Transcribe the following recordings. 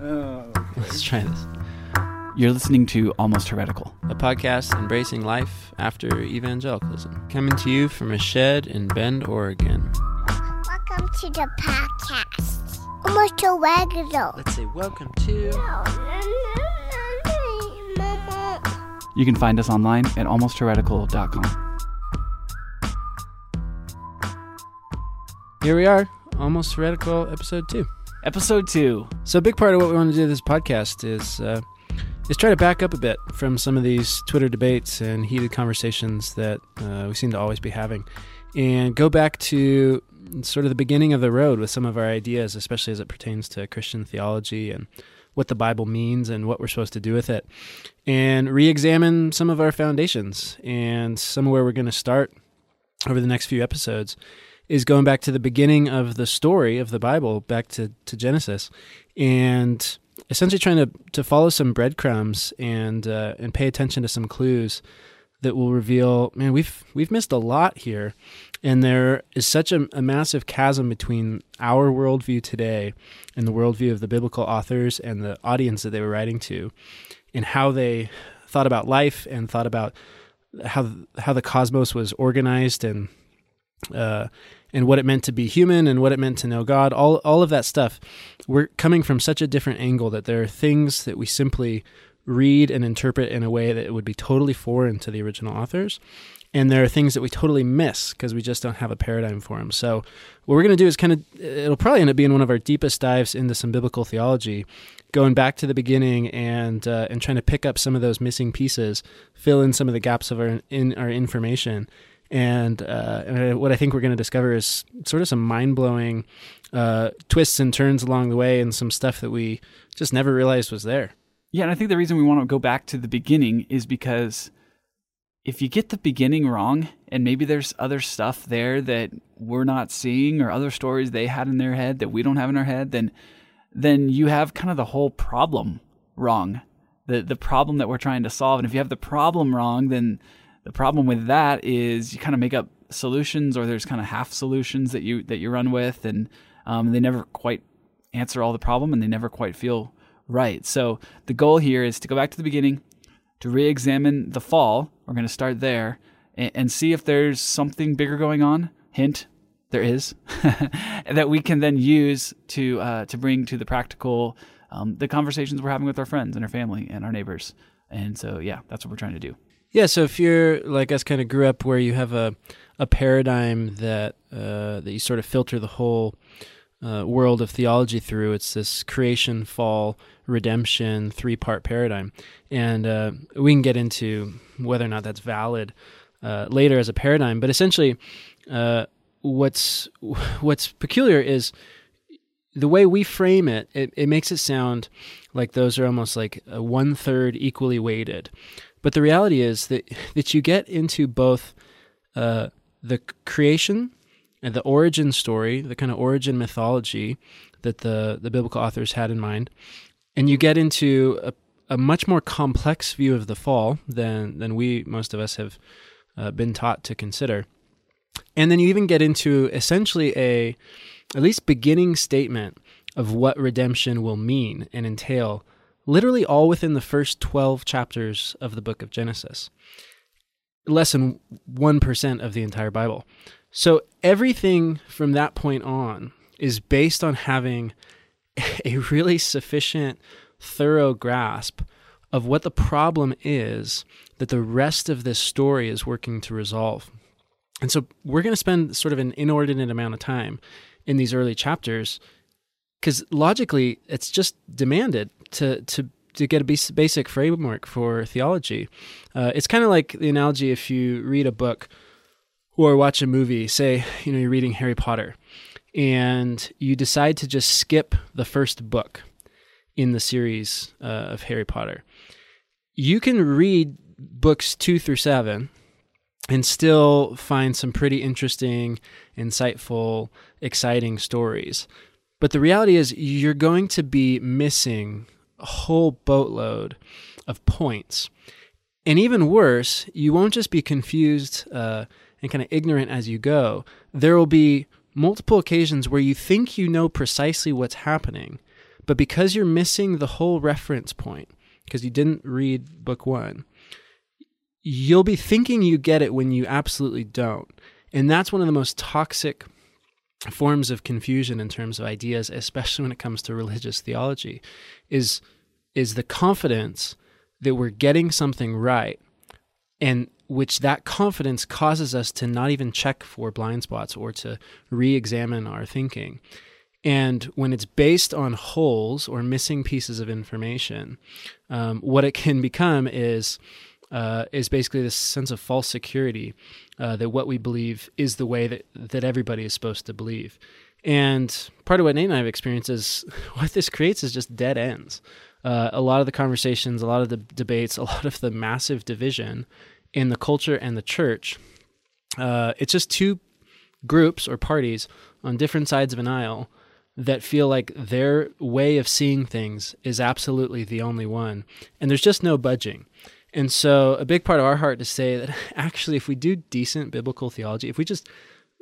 Oh, Let's try this. You're listening to Almost Heretical. A podcast embracing life after evangelicalism. Coming to you from a shed in Bend, Oregon. Welcome to the podcast. Almost Heretical. Let's say welcome to. You can find us online at almostheretical.com. Here we are, almost heretical episode two. Episode 2. So a big part of what we want to do this podcast is uh, is try to back up a bit from some of these Twitter debates and heated conversations that uh, we seem to always be having, and go back to sort of the beginning of the road with some of our ideas, especially as it pertains to Christian theology and what the Bible means and what we're supposed to do with it, and re-examine some of our foundations and some of where we're going to start over the next few episodes is going back to the beginning of the story of the Bible, back to, to Genesis, and essentially trying to, to follow some breadcrumbs and uh, and pay attention to some clues that will reveal, man, we've we've missed a lot here, and there is such a, a massive chasm between our worldview today and the worldview of the biblical authors and the audience that they were writing to, and how they thought about life and thought about how how the cosmos was organized and uh, and what it meant to be human and what it meant to know God, all all of that stuff. We're coming from such a different angle that there are things that we simply read and interpret in a way that would be totally foreign to the original authors. And there are things that we totally miss because we just don't have a paradigm for them. So, what we're going to do is kind of, it'll probably end up being one of our deepest dives into some biblical theology, going back to the beginning and uh, and trying to pick up some of those missing pieces, fill in some of the gaps of our in our information, and, uh, and what I think we're going to discover is sort of some mind blowing uh, twists and turns along the way, and some stuff that we just never realized was there. Yeah, and I think the reason we want to go back to the beginning is because if you get the beginning wrong, and maybe there's other stuff there that we're not seeing, or other stories they had in their head that we don't have in our head, then then you have kind of the whole problem wrong. The the problem that we're trying to solve. And if you have the problem wrong, then the problem with that is you kind of make up solutions, or there's kind of half solutions that you that you run with, and um, they never quite answer all the problem, and they never quite feel right. So the goal here is to go back to the beginning, to re-examine the fall. We're going to start there and, and see if there's something bigger going on. Hint: there is that we can then use to uh, to bring to the practical um, the conversations we're having with our friends and our family and our neighbors. And so, yeah, that's what we're trying to do. Yeah, so if you're like us, kind of grew up where you have a a paradigm that uh, that you sort of filter the whole uh, world of theology through, it's this creation, fall, redemption three part paradigm, and uh, we can get into whether or not that's valid uh, later as a paradigm. But essentially, uh, what's what's peculiar is the way we frame it, it, it makes it sound like those are almost like one third equally weighted. But the reality is that that you get into both uh, the creation and the origin story, the kind of origin mythology that the the biblical authors had in mind, and you get into a, a much more complex view of the fall than than we most of us have uh, been taught to consider. And then you even get into essentially a at least beginning statement of what redemption will mean and entail literally all within the first 12 chapters of the book of Genesis. Less than 1% of the entire Bible. So everything from that point on is based on having a really sufficient, thorough grasp of what the problem is that the rest of this story is working to resolve. And so we're going to spend sort of an inordinate amount of time in these early chapters because logically it's just demanded to to to get a basic framework for theology. Uh, it's kind of like the analogy if you read a book or watch a movie. Say you know you're reading Harry Potter, and you decide to just skip the first book in the series uh, of Harry Potter. You can read books two through seven and still find some pretty interesting, insightful, exciting stories. But the reality is, you're going to be missing a whole boatload of points. And even worse, you won't just be confused uh, and kind of ignorant as you go. There will be multiple occasions where you think you know precisely what's happening, But because you're missing the whole reference point, because you didn't read book one, you'll be thinking you get it when you absolutely don't. And that's one of the most toxic forms of confusion in terms of ideas, especially when it comes to religious theology, is is the confidence that we're getting something right and which that confidence causes us to not even check for blind spots or to re-examine our thinking. And when it's based on holes or missing pieces of information, um, what it can become is uh, is basically this sense of false security uh, that what we believe is the way that, that everybody is supposed to believe. And part of what Nate and I have experienced is what this creates is just dead ends. Uh, a lot of the conversations, a lot of the debates, a lot of the massive division in the culture and the church. Uh, it's just two groups or parties on different sides of an aisle that feel like their way of seeing things is absolutely the only one. And there's just no budging. And so, a big part of our heart to say that actually, if we do decent biblical theology, if we just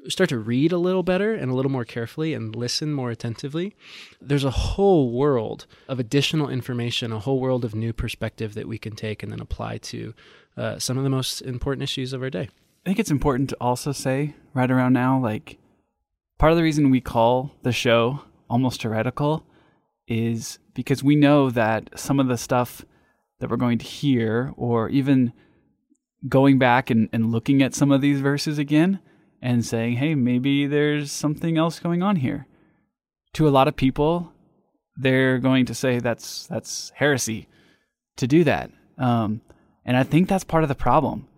start to read a little better and a little more carefully and listen more attentively, there's a whole world of additional information, a whole world of new perspective that we can take and then apply to uh, some of the most important issues of our day. I think it's important to also say right around now, like, part of the reason we call the show almost heretical is because we know that some of the stuff that we're going to hear, or even going back and, and looking at some of these verses again and saying, hey, maybe there's something else going on here. To a lot of people, they're going to say that's that's heresy to do that. Um, and I think that's part of the problem.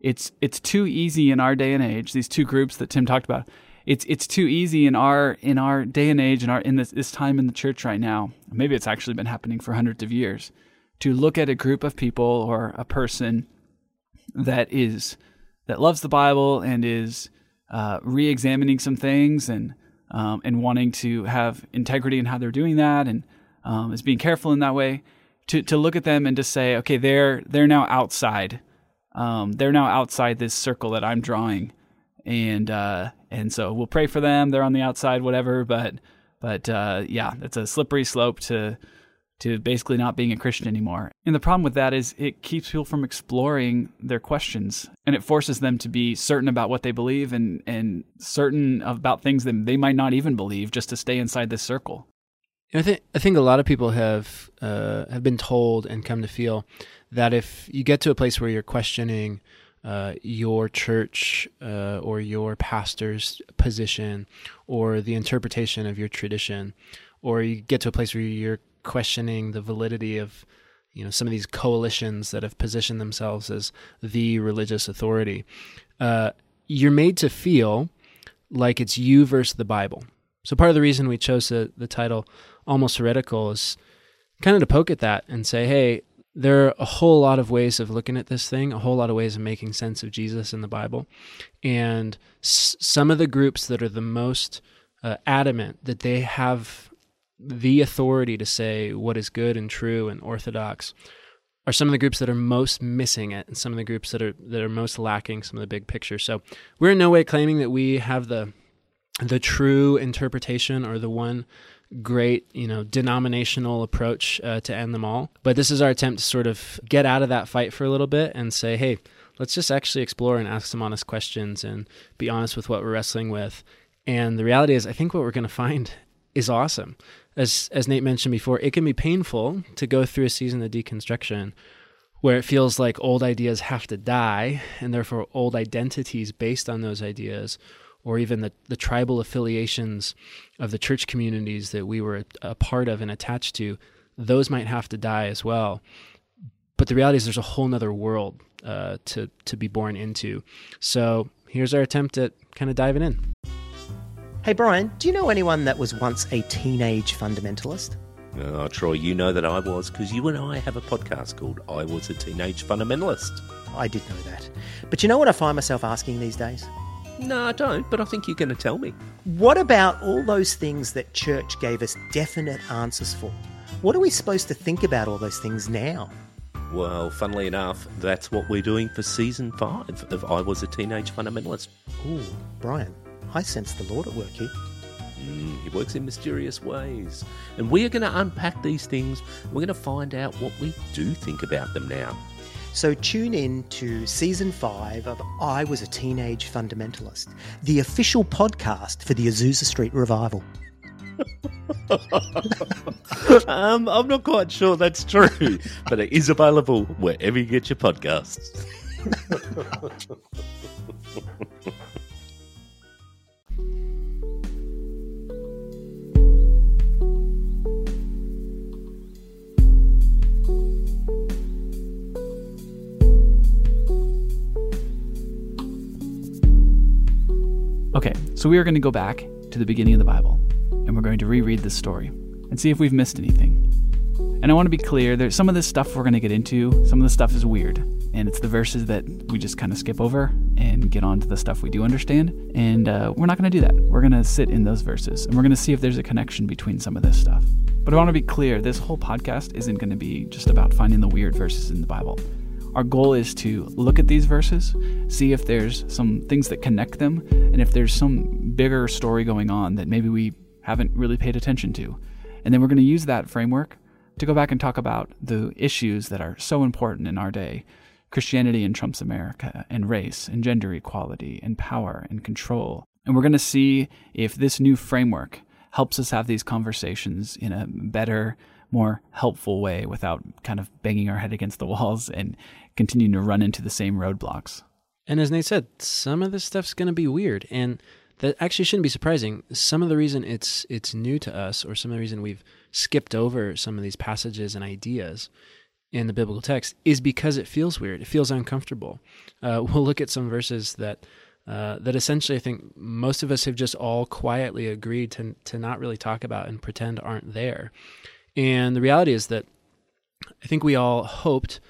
It's it's too easy in our day and age. These two groups that Tim talked about. It's it's too easy in our in our day and age in our in this, this time in the church right now. Maybe it's actually been happening for hundreds of years to look at a group of people or a person that is that loves the Bible and is uh, re-examining some things and um, and wanting to have integrity in how they're doing that and um, is being careful in that way to to look at them and to say okay they're they're now outside um, they're now outside this circle that I'm drawing. And uh, and so we'll pray for them. They're on the outside whatever but but uh, yeah it's a slippery slope to to basically not being a Christian anymore. And the problem with that is it keeps people from exploring their questions and it forces them to be certain about what they believe and, and certain about things that they might not even believe just to stay inside this circle. I think I think a lot of people have uh, have been told and come to feel that if you get to a place where you're questioning uh, your church uh, or your pastor's position or the interpretation of your tradition, or you get to a place where you're questioning the validity of you know some of these coalitions that have positioned themselves as the religious authority uh, you're made to feel like it's you versus the bible so part of the reason we chose the, the title almost heretical is kind of to poke at that and say hey there are a whole lot of ways of looking at this thing, a whole lot of ways of making sense of Jesus in the Bible. And s- some of the groups that are the most uh, adamant that they have the authority to say what is good and true and orthodox are some of the groups that are most missing it and some of the groups that are that are most lacking some of the big picture. So we're in no way claiming that we have the the true interpretation or the one great you know denominational approach uh, to end them all. But this is our attempt to sort of get out of that fight for a little bit and say hey let's just actually explore and ask some honest questions and be honest with what we're wrestling with. And the reality is i think what we're going to find is awesome as as Nate mentioned before, it can be painful to go through a season of deconstruction where it feels like old ideas have to die and therefore old identities based on those ideas or even the, the tribal affiliations of the church communities that we were a, part of and attached to, those might have to die as well. But the reality is there's a whole nother world uh, to, to be born into. So here's our attempt at kind of diving in. Hey, Brian, do you know anyone that was once a teenage fundamentalist? Oh, Troy, you know that I was because you and I have a podcast called I Was a Teenage Fundamentalist. I did know that. But you know what I find myself asking these days? No, I don't, but I think you're going to tell me. What about all those things that church gave us definite answers for? What are we supposed to think about all those things now? Well, funnily enough, that's what we're doing for season five of I Was a Teenage Fundamentalist. Ooh, Brian, I sense the Lord at work here. Mm, he works in mysterious ways. And we are going to unpack these things. We're going to find out what we do think about them now. So tune in to season five of I Was a Teenage Fundamentalist, the official podcast for the Azusa Street Revival. um, I'm not quite sure that's true, but it is available wherever you get your podcasts. Okay, so we are going to go back to the beginning of the Bible and we're going to reread this story and see if we've missed anything. And I want to be clear, there's some of this stuff we're going to get into, some of the stuff is weird, and it's the verses that we just kind of skip over and get on to the stuff we do understand. And uh, we're not going to do that. We're going to sit in those verses and we're going to see if there's a connection between some of this stuff. But I want to be clear this whole podcast isn't going to be just about finding the weird verses in the Bible. Our goal is to look at these verses, see if there's some things that connect them, and if there's some bigger story going on that maybe we haven't really paid attention to. And then we're going to use that framework to go back and talk about the issues that are so important in our day Christianity in Trump's America, and race, and gender equality, and power, and control. And we're going to see if this new framework helps us have these conversations in a better, more helpful way without kind of banging our head against the walls and continuing to run into the same roadblocks. And as Nate said, some of this stuff's going to be weird, and that actually shouldn't be surprising. Some of the reason it's it's new to us, or some of the reason we've skipped over some of these passages and ideas in the biblical text, is because it feels weird. It feels uncomfortable. Uh, we'll look at some verses that uh, that essentially I think most of us have just all quietly agreed to to not really talk about and pretend aren't there. And the reality is that I think we all hoped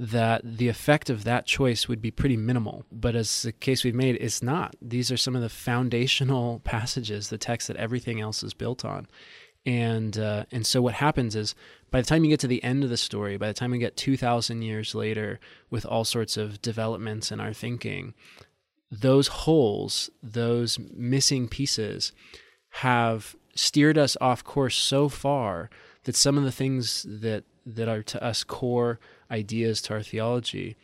that the effect of that choice would be pretty minimal. But as the case we've made, it's not. These are some of the foundational passages, the text that everything else is built on. And uh, and so what happens is by the time you get to the end of the story, by the time we get two thousand years later, with all sorts of developments in our thinking, those holes, those missing pieces, have steered us off course so far that some of the things that that are to us core ideas to our theology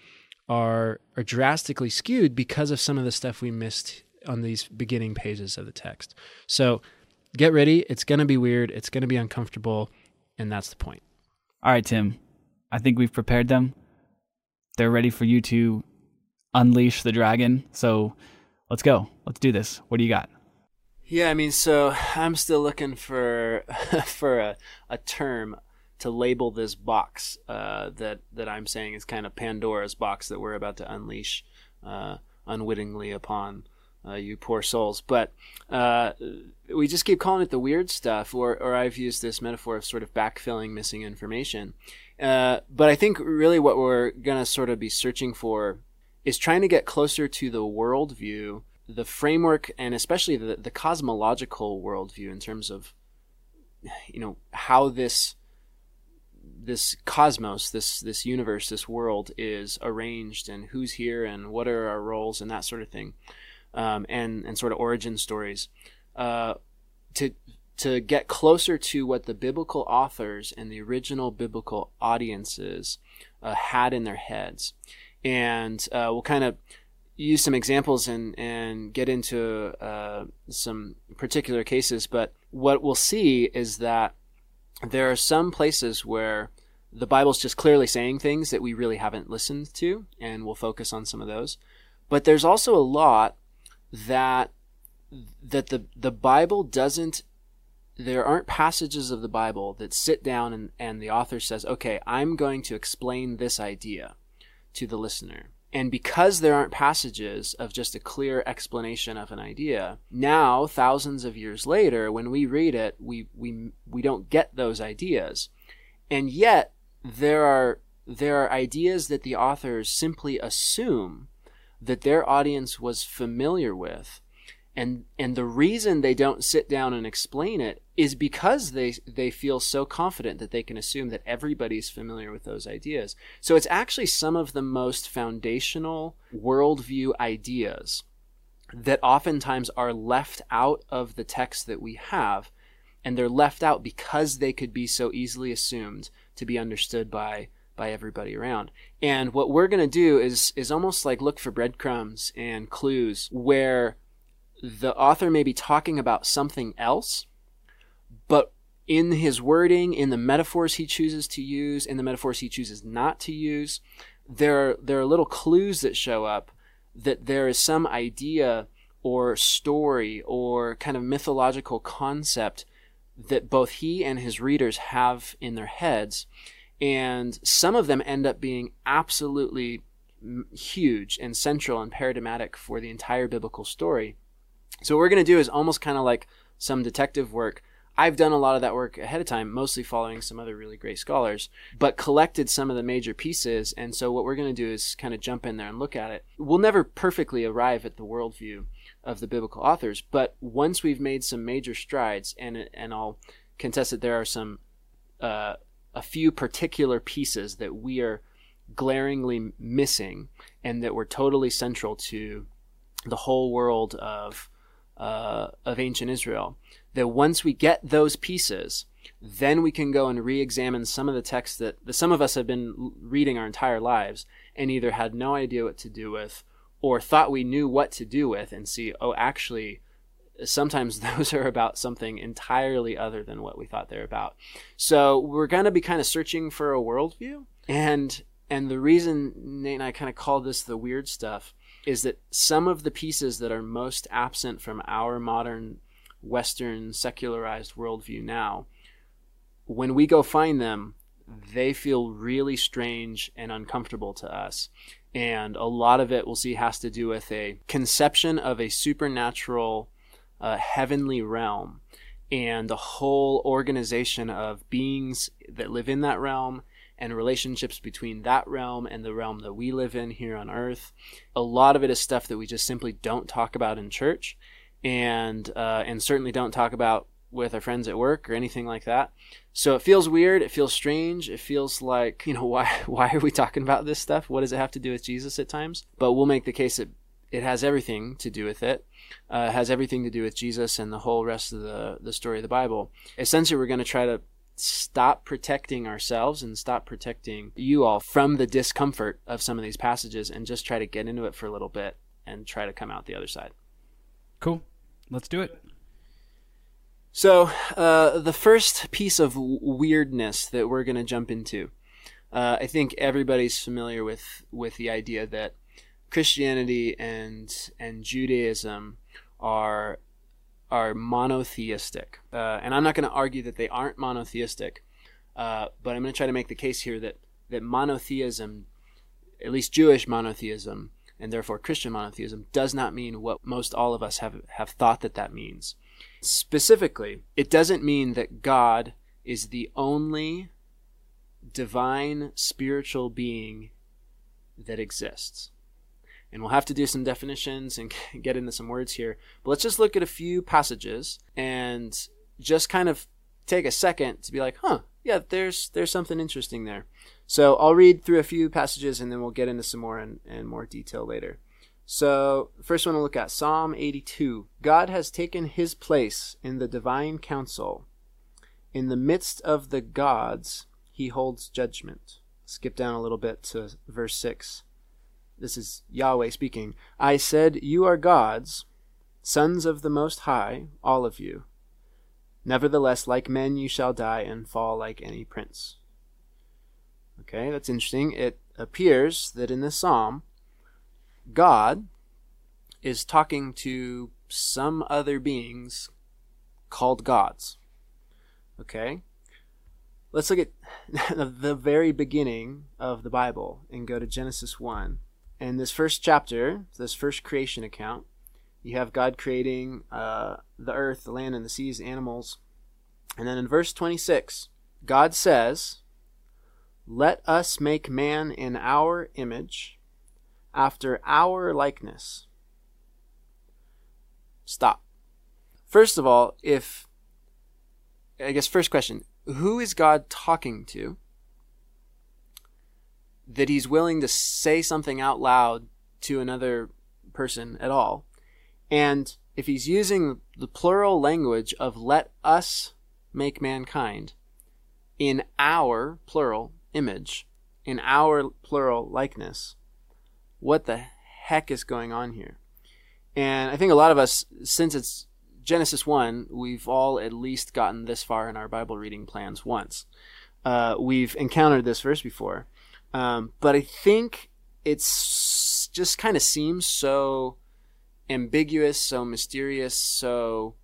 are are drastically skewed because of some of the stuff we missed on these beginning pages of the text. So get ready, it's going to be weird, it's going to be uncomfortable, and that's the point. All right, Tim. I think we've prepared them. They're ready for you to unleash the dragon. So let's go. Let's do this. What do you got? Yeah, I mean, so I'm still looking for for a, a term to label this box uh, that that I'm saying is kind of Pandora's box that we're about to unleash uh, unwittingly upon uh, you poor souls. But uh, we just keep calling it the weird stuff, or or I've used this metaphor of sort of backfilling missing information. Uh, but I think really what we're gonna sort of be searching for is trying to get closer to the worldview, the framework, and especially the the cosmological worldview in terms of you know how this this cosmos, this this universe, this world is arranged, and who's here, and what are our roles, and that sort of thing, um, and and sort of origin stories, uh, to to get closer to what the biblical authors and the original biblical audiences uh, had in their heads, and uh, we'll kind of use some examples and and get into uh, some particular cases, but what we'll see is that there are some places where the Bible's just clearly saying things that we really haven't listened to, and we'll focus on some of those. But there's also a lot that that the the Bible doesn't there aren't passages of the Bible that sit down and, and the author says, okay, I'm going to explain this idea to the listener. And because there aren't passages of just a clear explanation of an idea, now thousands of years later, when we read it, we we we don't get those ideas. And yet there are there are ideas that the authors simply assume that their audience was familiar with. And and the reason they don't sit down and explain it is because they they feel so confident that they can assume that everybody's familiar with those ideas. So it's actually some of the most foundational worldview ideas that oftentimes are left out of the text that we have, and they're left out because they could be so easily assumed to be understood by by everybody around. And what we're going to do is is almost like look for breadcrumbs and clues where the author may be talking about something else, but in his wording, in the metaphors he chooses to use, in the metaphors he chooses not to use, there there are little clues that show up that there is some idea or story or kind of mythological concept that both he and his readers have in their heads and some of them end up being absolutely huge and central and paradigmatic for the entire biblical story. So what we're going to do is almost kind of like some detective work. I've done a lot of that work ahead of time, mostly following some other really great scholars, but collected some of the major pieces. And so what we're going to do is kind of jump in there and look at it. We'll never perfectly arrive at the worldview of the biblical authors, but once we've made some major strides, and and I'll contest that there are some uh, a few particular pieces that we are glaringly missing and that were totally central to the whole world of uh, of ancient Israel. That once we get those pieces, then we can go and re-examine some of the texts that, that some of us have been reading our entire lives and either had no idea what to do with or thought we knew what to do with and see, oh, actually, sometimes those are about something entirely other than what we thought they're about. So we're going to be kind of searching for a worldview. And, and the reason Nate and I kind of call this the weird stuff is that some of the pieces that are most absent from our modern Western secularized worldview now, when we go find them, they feel really strange and uncomfortable to us. And a lot of it we'll see has to do with a conception of a supernatural uh, heavenly realm and the whole organization of beings that live in that realm and relationships between that realm and the realm that we live in here on earth. A lot of it is stuff that we just simply don't talk about in church and uh, and certainly don't talk about with our friends at work or anything like that. So it feels weird, it feels strange, it feels like, you know, why why are we talking about this stuff? What does it have to do with Jesus at times? But we'll make the case that it has everything to do with it. Uh, has everything to do with Jesus and the whole rest of the, the story of the Bible. Essentially, we're going to try to stop protecting ourselves and stop protecting you all from the discomfort of some of these passages and just try to get into it for a little bit and try to come out the other side. Cool. Let's do it. So, uh, the first piece of weirdness that we're going to jump into, uh, I think everybody's familiar with, with the idea that Christianity and and Judaism are are monotheistic, uh, and I'm not going to argue that they aren't monotheistic, uh, but I'm going to try to make the case here that that monotheism, at least Jewish monotheism, and therefore Christian monotheism, does not mean what most all of us have have thought that that means. Specifically, it doesn't mean that God is the only divine spiritual being that exists and we'll have to do some definitions and get into some words here. But let's just look at a few passages and just kind of take a second to be like, huh, yeah, there's there's something interesting there. So I'll read through a few passages and then we'll get into some more and, and more detail later. So first one to look at Psalm 82. God has taken his place in the divine council. In the midst of the gods, he holds judgment. Skip down a little bit to verse 6 this is Yahweh speaking, I said, You are gods, sons of the Most High, all of you. Nevertheless, like men you shall die and fall like any prince. Okay, that's interesting. It appears that in this psalm, God is talking to some other beings called gods. Okay? Let's look at the very beginning of the Bible and go to Genesis 1 in this first chapter, this first creation account, you have God creating uh, the earth, the land, and the seas, animals. And then in verse 26, God says, Let us make man in our image, after our likeness. Stop. First of all, if, I guess, first question, who is God talking to? That he's willing to say something out loud to another person at all. And if he's using the plural language of let us make mankind in our plural image, in our plural likeness, what the heck is going on here? And I think a lot of us, since it's Genesis 1, we've all at least gotten this far in our Bible reading plans once. Uh, we've encountered this verse before. Um, but I think it's just kind of seems so ambiguous, so mysterious, so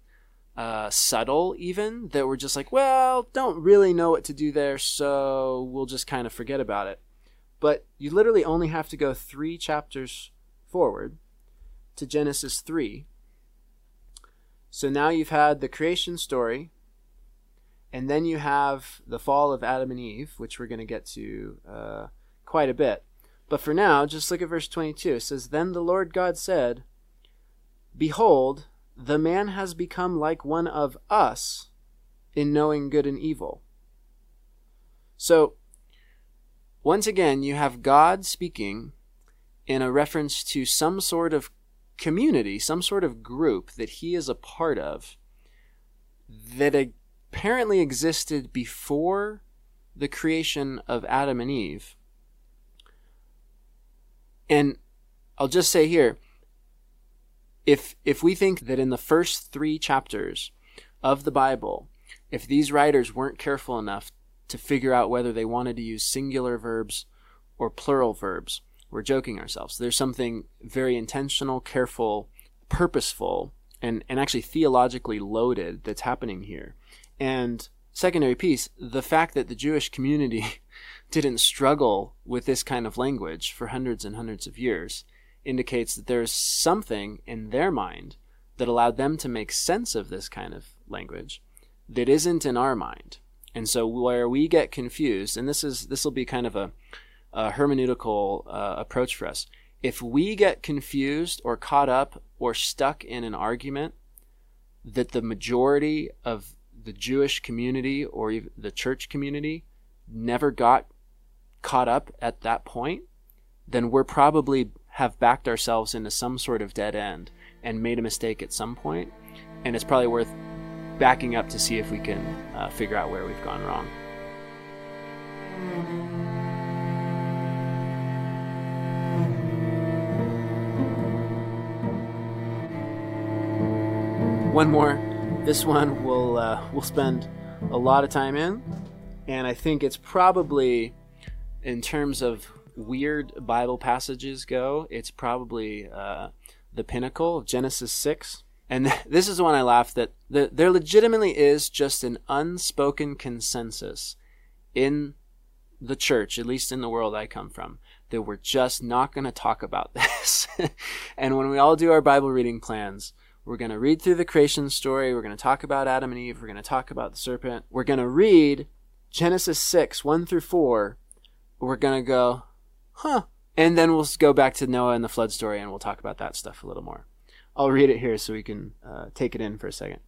uh, subtle, even that we're just like, well, don't really know what to do there, so we'll just kind of forget about it. But you literally only have to go three chapters forward to Genesis 3. So now you've had the creation story, and then you have the fall of Adam and Eve, which we're going to get to uh, quite a bit. But for now, just look at verse 22. It says, Then the Lord God said, Behold, the man has become like one of us in knowing good and evil. So, once again, you have God speaking in a reference to some sort of community, some sort of group that he is a part of that apparently existed before the creation of Adam and Eve. And I'll just say here if if we think that in the first 3 chapters of the Bible if these writers weren't careful enough to figure out whether they wanted to use singular verbs or plural verbs we're joking ourselves. There's something very intentional, careful, purposeful, and, and actually theologically loaded that's happening here. And secondary piece, the fact that the Jewish community didn't struggle with this kind of language for hundreds and hundreds of years indicates that there's something in their mind that allowed them to make sense of this kind of language that isn't in our mind. And so where we get confused, and this is this will be kind of a uh, hermeneutical uh, approach for us. If we get confused or caught up or stuck in an argument that the majority of the Jewish community or the church community never got caught up at that point, then we're probably have backed ourselves into some sort of dead end and made a mistake at some point. point, and it's probably worth backing up to see if we can uh, figure out where we've gone wrong. one more. This one we'll uh, we'll spend a lot of time in, and I think it's probably, in terms of weird Bible passages go, it's probably uh, the pinnacle of Genesis six. And this is the one I laugh that the, there legitimately is just an unspoken consensus in the church, at least in the world I come from, that we're just not going to talk about this. and when we all do our Bible reading plans, we're going to read through the creation story. We're going to talk about Adam and Eve. We're going to talk about the serpent. We're going to read Genesis 6, 1 through 4. We're going to go, huh. And then we'll go back to Noah and the flood story and we'll talk about that stuff a little more. I'll read it here so we can uh, take it in for a second.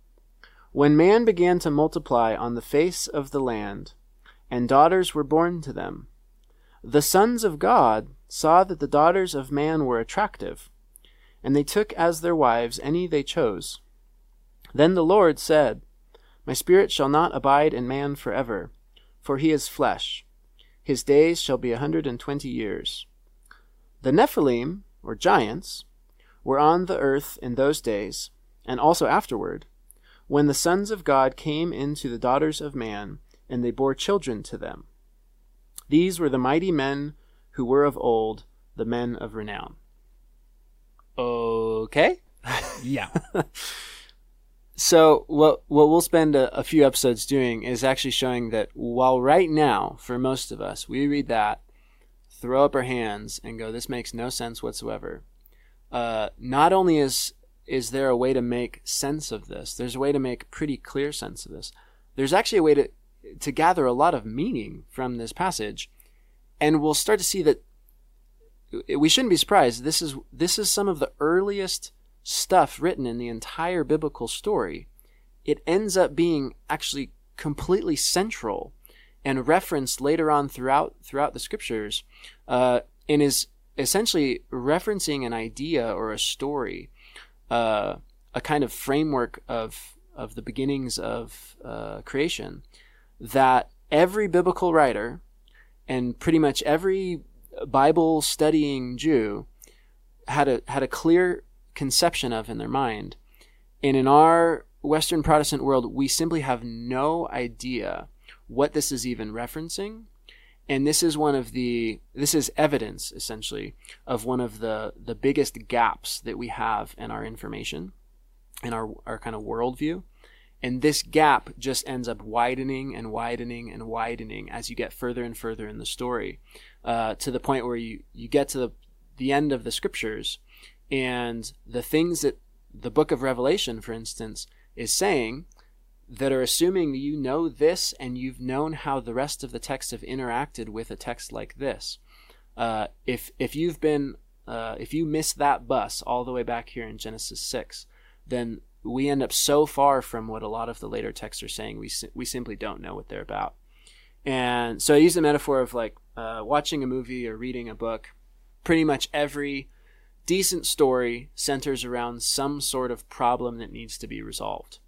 When man began to multiply on the face of the land, and daughters were born to them, the sons of God saw that the daughters of man were attractive and they took as their wives any they chose. Then the Lord said, My spirit shall not abide in man for ever, for he is flesh. His days shall be a hundred and twenty years. The Nephilim, or giants, were on the earth in those days, and also afterward, when the sons of God came into the daughters of man, and they bore children to them. These were the mighty men who were of old, the men of renown. Okay. Yeah. so what what we'll spend a, a, few episodes doing is actually showing that while right now for most of us we read that, throw up our hands and go, this makes no sense whatsoever. Uh, not only is is there a way to make sense of this, there's a way to make pretty clear sense of this. There's actually a way to to gather a lot of meaning from this passage, and we'll start to see that we shouldn't be surprised. This is this is some of the earliest stuff written in the entire biblical story. It ends up being actually completely central and referenced later on throughout throughout the scriptures, uh, and is essentially referencing an idea or a story uh, a kind of framework of of the beginnings of uh, creation that every biblical writer and pretty much every Bible studying Jew had a had a clear conception of in their mind. And in our Western Protestant world, we simply have no idea what this is even referencing. And this is one of the this is evidence essentially of one of the the biggest gaps that we have in our information, in our our kind of worldview. And this gap just ends up widening and widening and widening as you get further and further in the story, uh, to the point where you, you get to the, the end of the scriptures, and the things that the book of Revelation, for instance, is saying that are assuming you know this and you've known how the rest of the texts have interacted with a text like this. Uh, if if you've been uh, if you miss that bus all the way back here in Genesis six, then we end up so far from what a lot of the later texts are saying. We we simply don't know what they're about. And so I use the metaphor of like uh, watching a movie or reading a book. Pretty much every decent story centers around some sort of problem that needs to be resolved.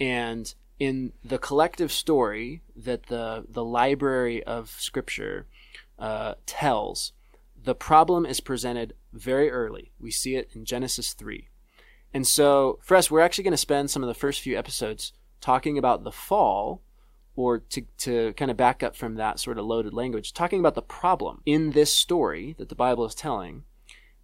And in the collective story that the the library of Scripture uh, tells, the problem is presented very early. We see it in Genesis three. And so, for us, we're actually going to spend some of the first few episodes talking about the fall, or to, to kind of back up from that sort of loaded language, talking about the problem in this story that the Bible is telling.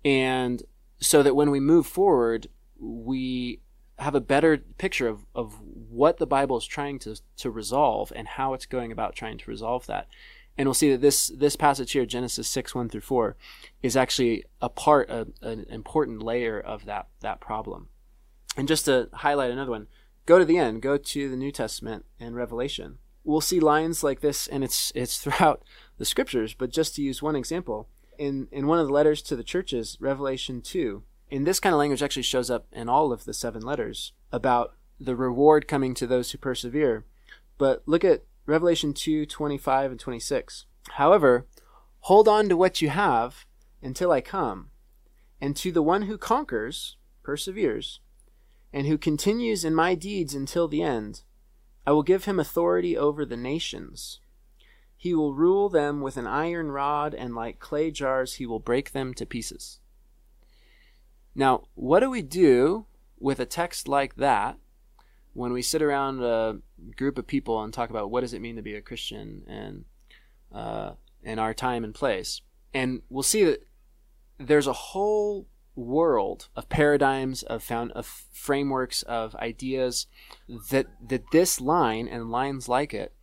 And so that when we move forward, we have a better picture of, of what the Bible is trying to, to resolve and how it's going about trying to resolve that and we'll see that this this passage here, Genesis six one through four, is actually a part of an important layer of that that problem. And just to highlight another one, go to the end, go to the New Testament and Revelation. We'll see lines like this, and it's it's throughout the scriptures. But just to use one example, in in one of the letters to the churches, Revelation two, in this kind of language actually shows up in all of the seven letters about the reward coming to those who persevere. But look at Revelation 2 25 and 26. However, hold on to what you have until I come. And to the one who conquers, perseveres, and who continues in my deeds until the end, I will give him authority over the nations. He will rule them with an iron rod, and like clay jars, he will break them to pieces. Now, what do we do with a text like that when we sit around a group of people and talk about what does it mean to be a Christian and uh, in our time and place, and we'll see that there's a whole world of paradigms of found of frameworks of ideas that that this line and lines like it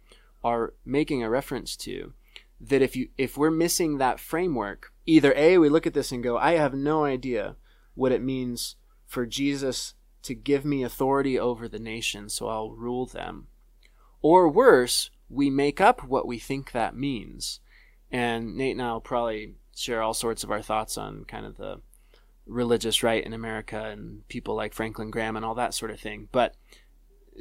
are making a reference to that if you if we're missing that framework either a we look at this and go i have no idea what it means for jesus to give me authority over the nation, so I'll rule them. Or worse, we make up what we think that means. And Nate and I will probably share all sorts of our thoughts on kind of the religious right in America and people like Franklin Graham and all that sort of thing. But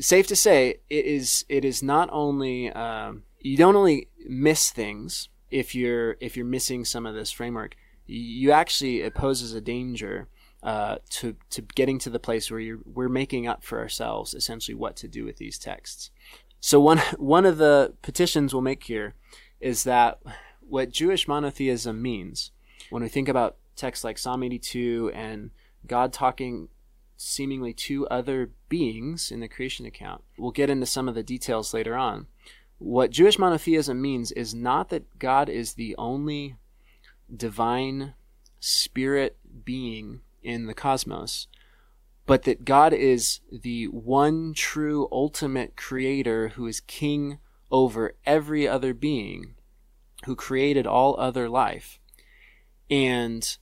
safe to say, it is it is not only um, you don't only miss things if you're if you're missing some of this framework. You actually it poses a danger uh, to to getting to the place where you're, we're making up for ourselves essentially what to do with these texts. So one one of the petitions we'll make here is that what Jewish monotheism means when we think about texts like Psalm 82 and God talking seemingly to other beings in the creation account. We'll get into some of the details later on. What Jewish monotheism means is not that God is the only divine spirit being in the cosmos, but that God is the one true ultimate creator who is king over every other being, who created all other life. And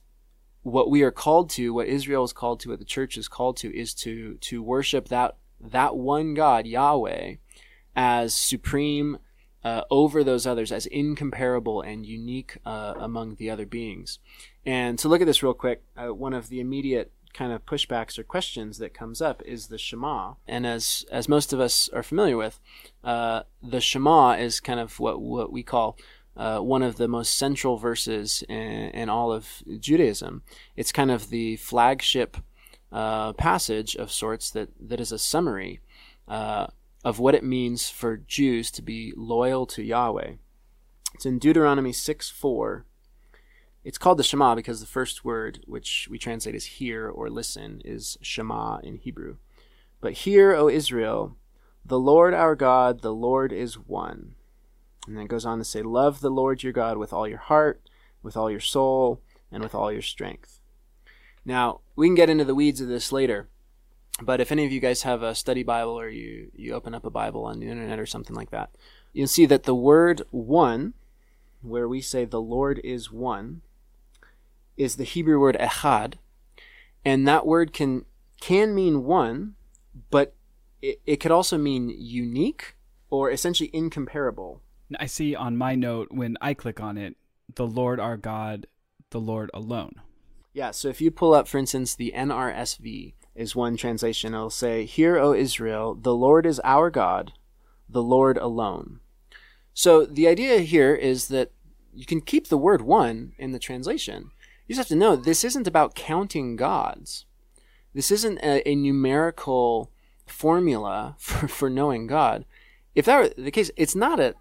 what we are called to, what Israel is called to, what the church is called to, is to to worship that that one God, Yahweh, as supreme uh, over those others, as incomparable and unique uh, among the other beings. And to look at this real quick, uh, one of the immediate kind of pushbacks or questions that comes up is the Shema. And as as most of us are familiar with, uh, the Shema is kind of what what we call uh, one of the most central verses in, in, all of Judaism. It's kind of the flagship uh, passage of sorts that, that is a summary uh, of what it means for Jews to be loyal to Yahweh. It's in Deuteronomy 6 4. It's called the Shema because the first word, which we translate as hear or listen, is Shema in Hebrew. But hear, O Israel, the Lord our God, the Lord is one. And then it goes on to say, Love the Lord your God with all your heart, with all your soul, and with all your strength. Now, we can get into the weeds of this later, but if any of you guys have a study Bible or you, you open up a Bible on the internet or something like that, you'll see that the word one, where we say the Lord is one, is the Hebrew word echad, and that word can can mean one, but it, it could also mean unique or essentially incomparable. I see on my note when I click on it, the Lord our God, the Lord alone. Yeah, so if you pull up, for instance, the NRSV is one translation, it'll say, Hear, O Israel, the Lord is our God, the Lord alone. So the idea here is that you can keep the word one in the translation. You just have to know this isn't about counting gods. This isn't a, a numerical formula for, for knowing God. If that were the case, it's not a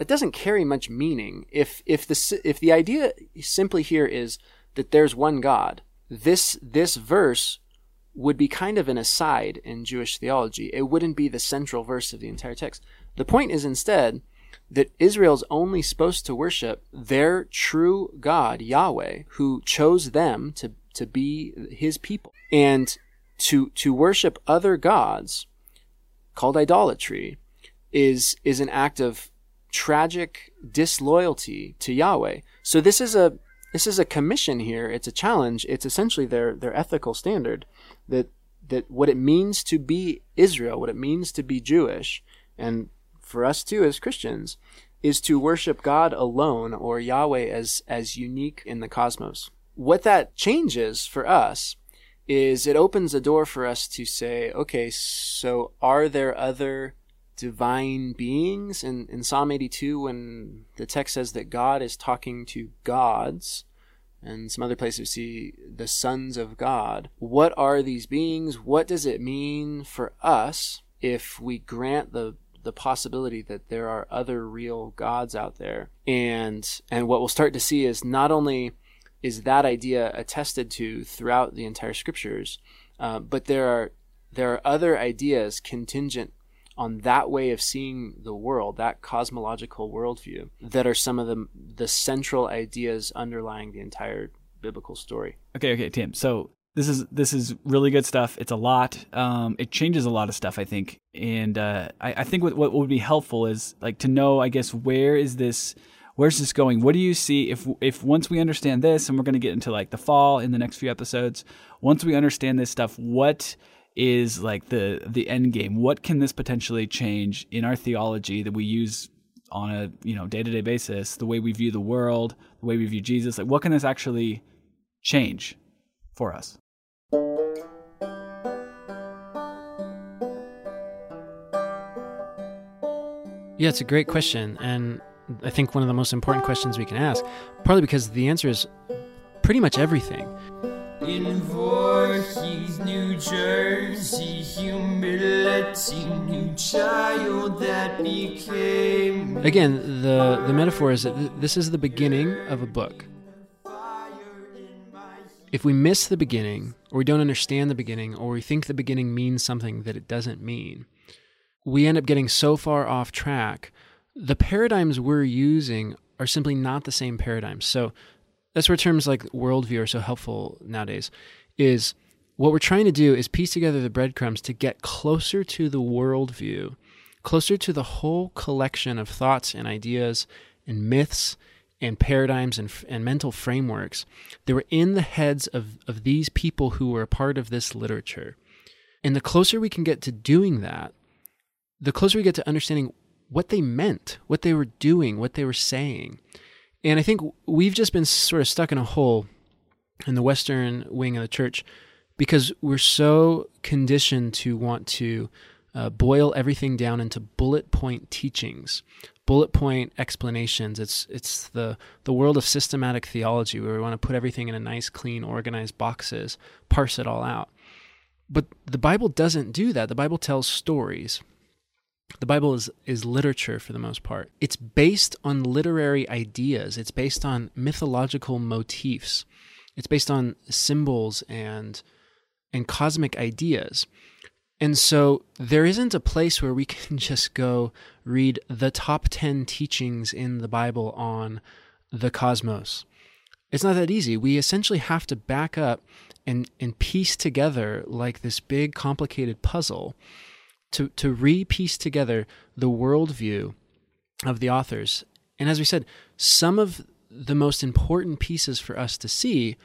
it doesn't carry much meaning. If if the if the idea simply here is that there's one God, this this verse would be kind of an aside in Jewish theology. It wouldn't be the central verse of the entire text. The point is instead that Israel's only supposed to worship their true God, Yahweh, who chose them to, to be his people. And to, to worship other gods, called idolatry, is, is an act of tragic disloyalty to Yahweh. So this is a, this is a commission here. It's a challenge. It's essentially their, their ethical standard that, that what it means to be Israel, what it means to be Jewish, and for us too as Christians is to worship God alone or Yahweh as as unique in the cosmos. What that changes for us is it opens a door for us to say, okay, so are there other divine beings in, in Psalm 82 when the text says that God is talking to gods and some other places we see the sons of God. What are these beings? What does it mean for us if we grant the the possibility that there are other real gods out there. And and what we'll start to see is not only is that idea attested to throughout the entire scriptures, uh, but there are there are other ideas contingent on that way of seeing the world, that cosmological worldview, that are some of the the central ideas underlying the entire biblical story. Okay, okay, Tim. So this is this is really good stuff. It's a lot. Um, it changes a lot of stuff, I think. And uh, I, I, think what, what would be helpful is like to know, I guess, where is this, where's this going? What do you see if if once we understand this, and we're going to get into like the fall in the next few episodes. Once we understand this stuff, what is like the the end game? What can this potentially change in our theology that we use on a you know day to day basis? The way we view the world, the way we view Jesus. Like, what can this actually change for us? Yeah, it's a great question. And I think one of the most important questions we can ask, partly because the answer is pretty much everything. In Voorhees, New Jersey, humility, new child that became. Again, the, the metaphor is that th- this is the beginning of a book. If we miss the beginning, or we don't understand the beginning, or we think the beginning means something that it doesn't mean, we end up getting so far off track. The paradigms we're using are simply not the same paradigms. So that's where terms like worldview are so helpful nowadays. Is what we're trying to do is piece together the breadcrumbs to get closer to the worldview, closer to the whole collection of thoughts and ideas and myths and paradigms and, and mental frameworks that were in the heads of, of these people who were a part of this literature. And the closer we can get to doing that, the closer we get to understanding what they meant, what they were doing, what they were saying. And I think we've just been sort of stuck in a hole in the Western wing of the church because we're so conditioned to want to uh, boil everything down into bullet point teachings, bullet point explanations. It's it's the the world of systematic theology where we want to put everything in a nice, clean, organized boxes, parse it all out. But the Bible doesn't do that. The Bible tells stories. The Bible is, is literature for the most part. It's based on literary ideas, it's based on mythological motifs, it's based on symbols and, and cosmic ideas. And so there isn't a place where we can just go read the top 10 teachings in the Bible on the cosmos. It's not that easy. We essentially have to back up and, and piece together like this big complicated puzzle to, to re-piece together the worldview of the authors. And as we said, some of the most important pieces for us to see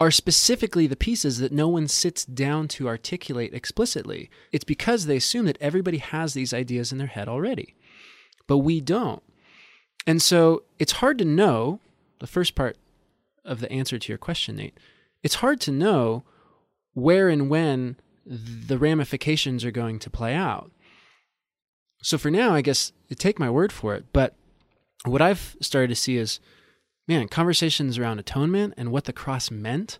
are specifically the pieces that no one sits down to articulate explicitly. It's because they assume that everybody has these ideas in their head already, but we don't. And so it's hard to know the first part of the answer to your question, Nate. It's hard to know where and when the ramifications are going to play out. So for now, I guess take my word for it. But what I've started to see is, man, conversations around atonement and what the cross meant,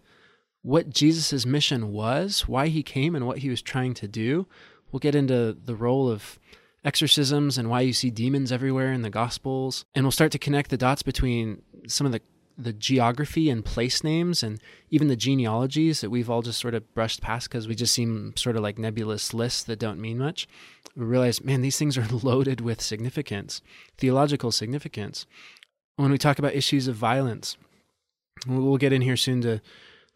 what Jesus' mission was, why he came, and what he was trying to do. We'll get into the role of exorcisms and why you see demons everywhere in the Gospels. And we'll start to connect the dots between some of the the geography and place names and even the genealogies that we've all just sort of brushed past because we just seem sort of like nebulous lists that don't mean much. We realize, man, these things are loaded with significance, theological significance. When we talk about issues of violence, we'll get in here soon to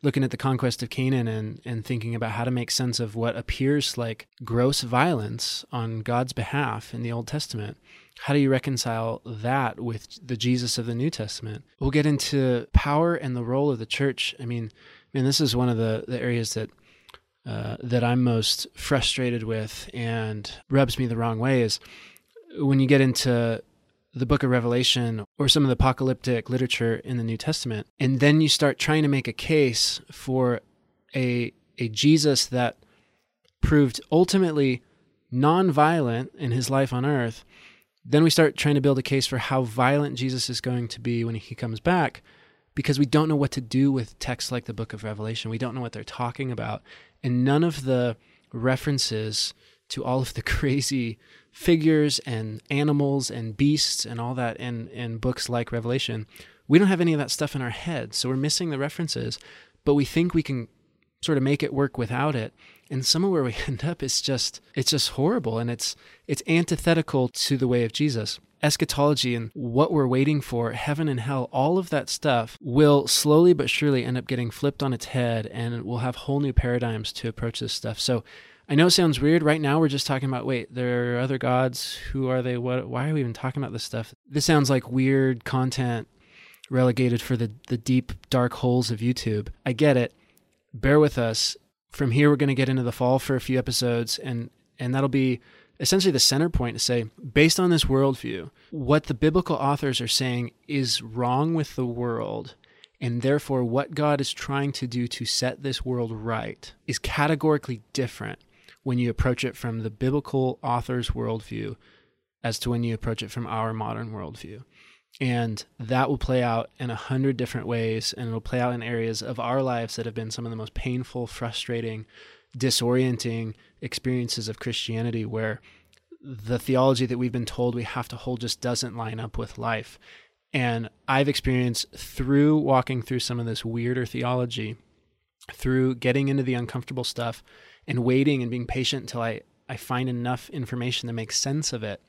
looking at the conquest of Canaan and, and thinking about how to make sense of what appears like gross violence on God's behalf in the Old Testament. How do you reconcile that with the Jesus of the New Testament? We'll get into power and the role of the church. I mean, man, this is one of the, the areas that uh, that I'm most frustrated with and rubs me the wrong way is when you get into the book of Revelation or some of the apocalyptic literature in the New Testament, and then you start trying to make a case for a a Jesus that proved ultimately non-violent in his life on earth, then we start trying to build a case for how violent Jesus is going to be when he comes back because we don't know what to do with texts like the book of Revelation. We don't know what they're talking about. And none of the references to all of the crazy figures and animals and beasts and all that in, in books like Revelation, we don't have any of that stuff in our head. So we're missing the references, but we think we can sort of make it work without it. And some of where we end up is just it's just horrible and it's it's antithetical to the way of Jesus. Eschatology and what we're waiting for, heaven and hell, all of that stuff will slowly but surely end up getting flipped on its head and we'll have whole new paradigms to approach this stuff. So I know it sounds weird. Right now, we're just talking about wait, there are other gods. Who are they? What? Why are we even talking about this stuff? This sounds like weird content relegated for the the deep dark holes of YouTube. I get it. Bear with us. From here, we're going to get into the fall for a few episodes, and and that'll be essentially the center point to say, based on this worldview, what the biblical authors are saying is wrong with the world and therefore what God is trying to do to set this world right is categorically different when you approach it from the biblical author's worldview as to when you approach it from our modern worldview. And that will play out in a hundred different ways, and it'll play out in areas of our lives that have been some of the most painful, frustrating, disorienting experiences of Christianity, where the theology that we've been told we have to hold just doesn't line up with life. And I've experienced through walking through some of this weirder theology, through getting into the uncomfortable stuff, and waiting and being patient until I, I find enough information to make sense of it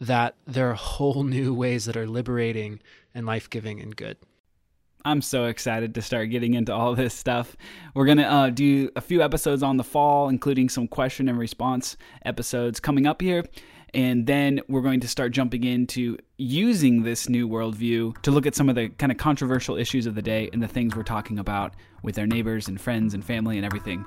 that there are whole new ways that are liberating and life giving and good. I'm so excited to start getting into all this stuff. We're going to uh, do a few episodes on the fall, including some question and response episodes coming up here. And then we're going to start jumping into using this new worldview to look at some of the kind of controversial issues of the day and the things we're talking about with our neighbors and friends and family and everything.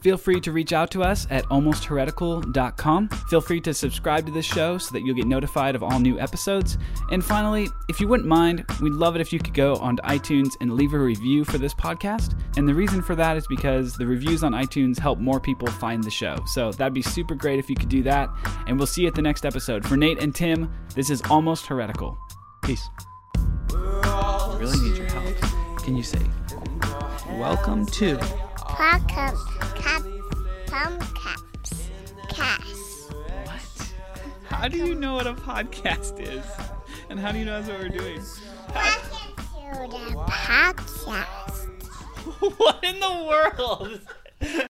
Feel free to reach out to us at almostheretical.com. Feel free to subscribe to this show so that you'll get notified of all new episodes. And finally, if you wouldn't mind, we'd love it if you could go onto iTunes and leave a review for this podcast. And the reason for that is because the reviews on iTunes help more people find the show. So that'd be super great if you could do that. And we'll see you at the next episode. For Nate and Tim, this is Almost Heretical. Peace. I really need your help. Can you say, Welcome to podcast. Cap, caps. Cast. What? How do you know what a podcast is? And how do you know that's what we're doing? Welcome to the podcast. what in the world?